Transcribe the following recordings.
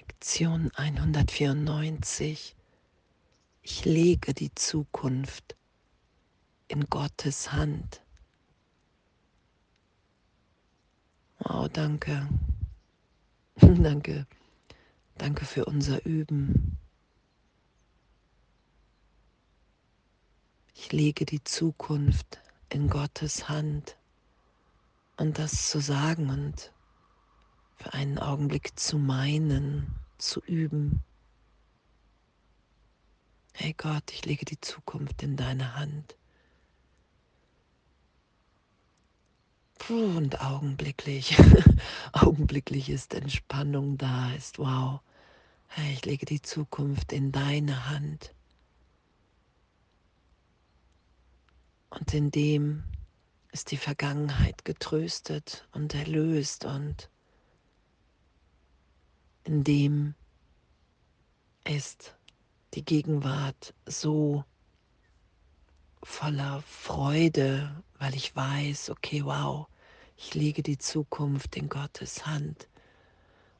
Lektion 194. Ich lege die Zukunft in Gottes Hand. Wow, danke. danke. Danke für unser Üben. Ich lege die Zukunft in Gottes Hand. Und das zu sagen und für einen Augenblick zu meinen, zu üben. Hey Gott, ich lege die Zukunft in deine Hand. Und augenblicklich, augenblicklich ist Entspannung da, ist wow. Hey, ich lege die Zukunft in deine Hand. Und in dem ist die Vergangenheit getröstet und erlöst und in dem ist die Gegenwart so voller Freude, weil ich weiß, okay, wow, ich lege die Zukunft in Gottes Hand.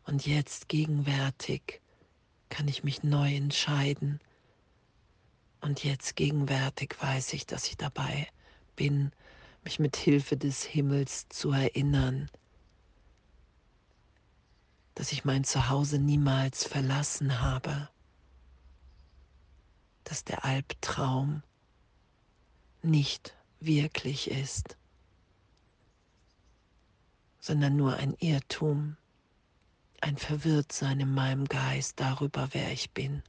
Und jetzt gegenwärtig kann ich mich neu entscheiden. Und jetzt gegenwärtig weiß ich, dass ich dabei bin, mich mit Hilfe des Himmels zu erinnern, dass ich mein Zuhause niemals verlassen habe, dass der Albtraum nicht wirklich ist, sondern nur ein Irrtum, ein Verwirrtsein in meinem Geist darüber, wer ich bin,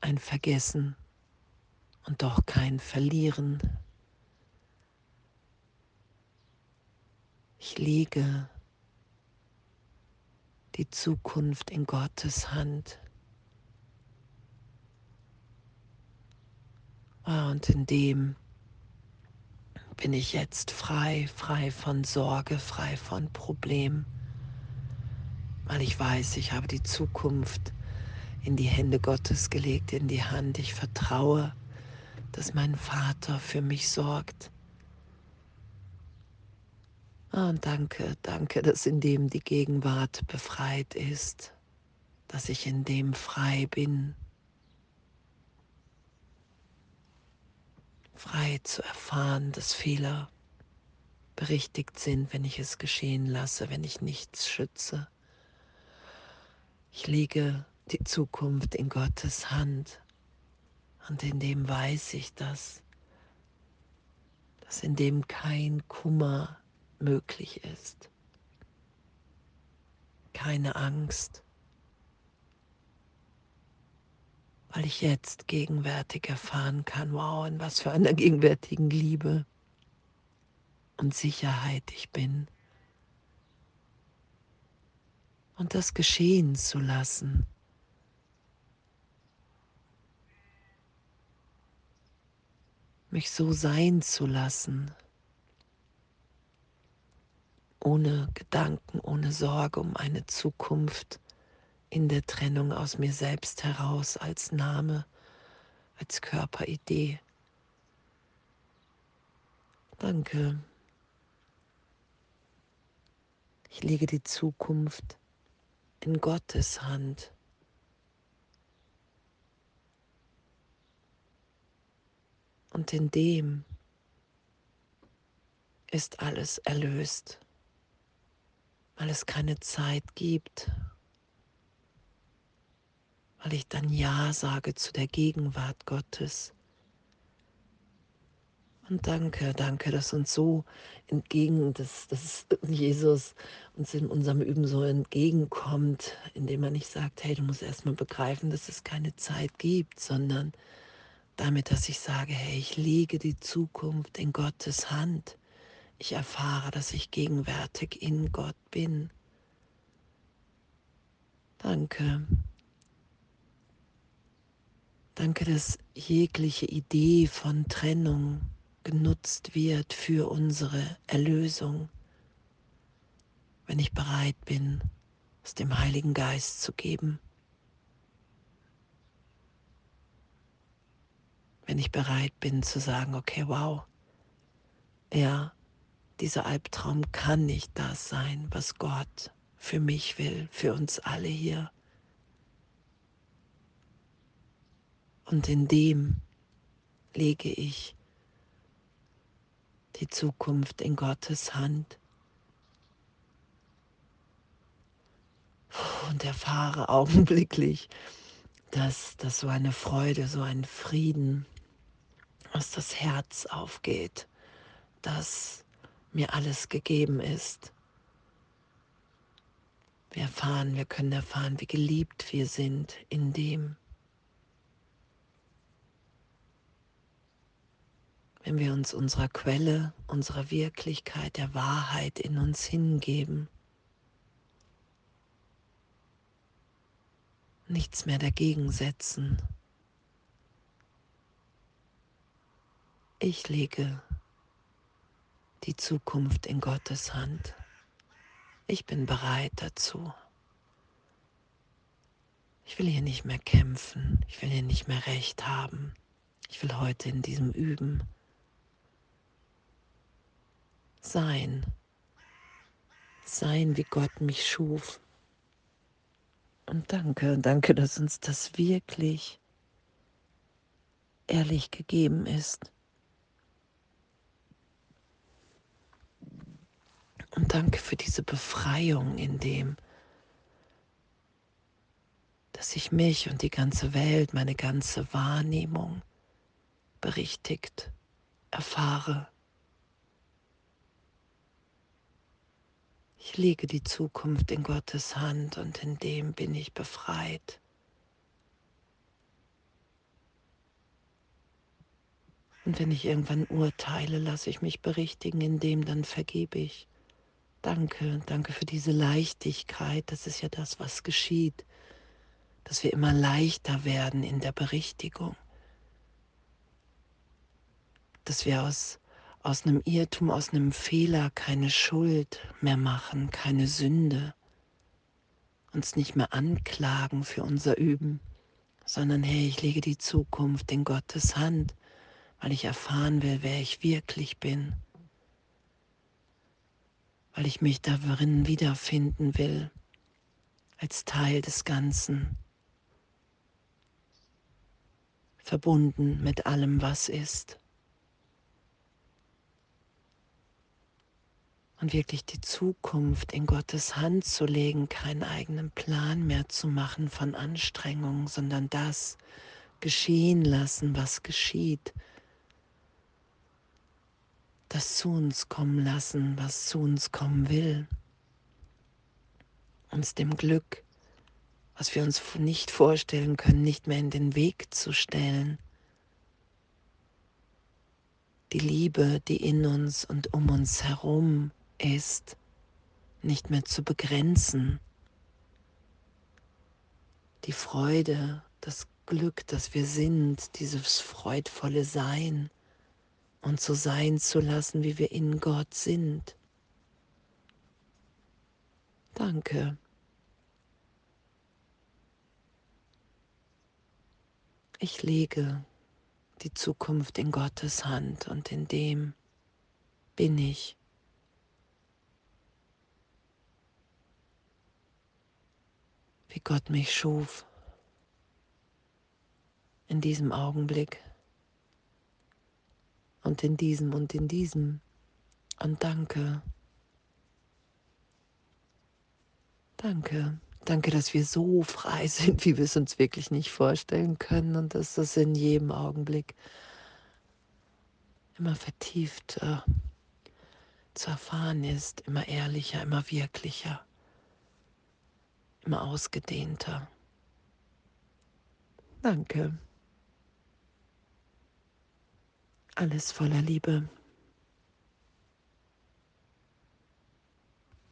ein Vergessen und doch kein Verlieren. Ich lege die Zukunft in Gottes Hand. Ah, und in dem bin ich jetzt frei, frei von Sorge, frei von Problem, weil ich weiß, ich habe die Zukunft in die Hände Gottes gelegt, in die Hand. Ich vertraue dass mein Vater für mich sorgt. Und danke, danke, dass in dem die Gegenwart befreit ist, dass ich in dem frei bin, frei zu erfahren, dass Fehler berichtigt sind, wenn ich es geschehen lasse, wenn ich nichts schütze. Ich lege die Zukunft in Gottes Hand. Und in dem weiß ich das, dass in dem kein Kummer möglich ist, keine Angst, weil ich jetzt gegenwärtig erfahren kann, wow, in was für einer gegenwärtigen Liebe und Sicherheit ich bin. Und das geschehen zu lassen. Mich so sein zu lassen, ohne Gedanken, ohne Sorge um eine Zukunft in der Trennung aus mir selbst heraus als Name, als Körperidee. Danke. Ich lege die Zukunft in Gottes Hand. Und in dem ist alles erlöst, weil es keine Zeit gibt, weil ich dann Ja sage zu der Gegenwart Gottes. Und danke, danke, dass uns so entgegen, dass, dass Jesus uns in unserem Üben so entgegenkommt, indem er nicht sagt, hey, du musst erstmal begreifen, dass es keine Zeit gibt, sondern damit, dass ich sage, hey, ich lege die Zukunft in Gottes Hand. Ich erfahre, dass ich gegenwärtig in Gott bin. Danke. Danke, dass jegliche Idee von Trennung genutzt wird für unsere Erlösung, wenn ich bereit bin, es dem Heiligen Geist zu geben. wenn ich bereit bin zu sagen, okay, wow, ja, dieser Albtraum kann nicht das sein, was Gott für mich will, für uns alle hier. Und in dem lege ich die Zukunft in Gottes Hand und erfahre augenblicklich, dass, dass so eine Freude, so ein Frieden aus das Herz aufgeht, dass mir alles gegeben ist. Wir erfahren, wir können erfahren, wie geliebt wir sind in dem, wenn wir uns unserer Quelle, unserer Wirklichkeit, der Wahrheit in uns hingeben. Nichts mehr dagegen setzen. Ich lege die Zukunft in Gottes Hand. Ich bin bereit dazu. Ich will hier nicht mehr kämpfen. Ich will hier nicht mehr Recht haben. Ich will heute in diesem Üben sein. Sein, wie Gott mich schuf. Und danke, danke, dass uns das wirklich ehrlich gegeben ist. Und danke für diese Befreiung in dem, dass ich mich und die ganze Welt, meine ganze Wahrnehmung berichtigt erfahre. Ich lege die Zukunft in Gottes Hand und in dem bin ich befreit. Und wenn ich irgendwann urteile, lasse ich mich berichtigen, in dem dann vergebe ich. Danke, danke für diese Leichtigkeit. Das ist ja das, was geschieht, dass wir immer leichter werden in der Berichtigung, dass wir aus aus einem Irrtum, aus einem Fehler keine Schuld mehr machen, keine Sünde, uns nicht mehr anklagen für unser Üben, sondern hey, ich lege die Zukunft in Gottes Hand, weil ich erfahren will, wer ich wirklich bin, weil ich mich darin wiederfinden will, als Teil des Ganzen, verbunden mit allem, was ist. und wirklich die Zukunft in Gottes Hand zu legen, keinen eigenen Plan mehr zu machen von Anstrengungen, sondern das geschehen lassen, was geschieht. Das zu uns kommen lassen, was zu uns kommen will. Uns dem Glück, was wir uns nicht vorstellen können, nicht mehr in den Weg zu stellen. Die Liebe, die in uns und um uns herum ist, nicht mehr zu begrenzen. Die Freude, das Glück, das wir sind, dieses freudvolle Sein und so sein zu lassen, wie wir in Gott sind. Danke. Ich lege die Zukunft in Gottes Hand und in dem bin ich. wie Gott mich schuf in diesem Augenblick und in diesem und in diesem. Und danke. Danke. Danke, dass wir so frei sind, wie wir es uns wirklich nicht vorstellen können und dass das in jedem Augenblick immer vertieft äh, zu erfahren ist, immer ehrlicher, immer wirklicher immer ausgedehnter. Danke. Alles voller Liebe.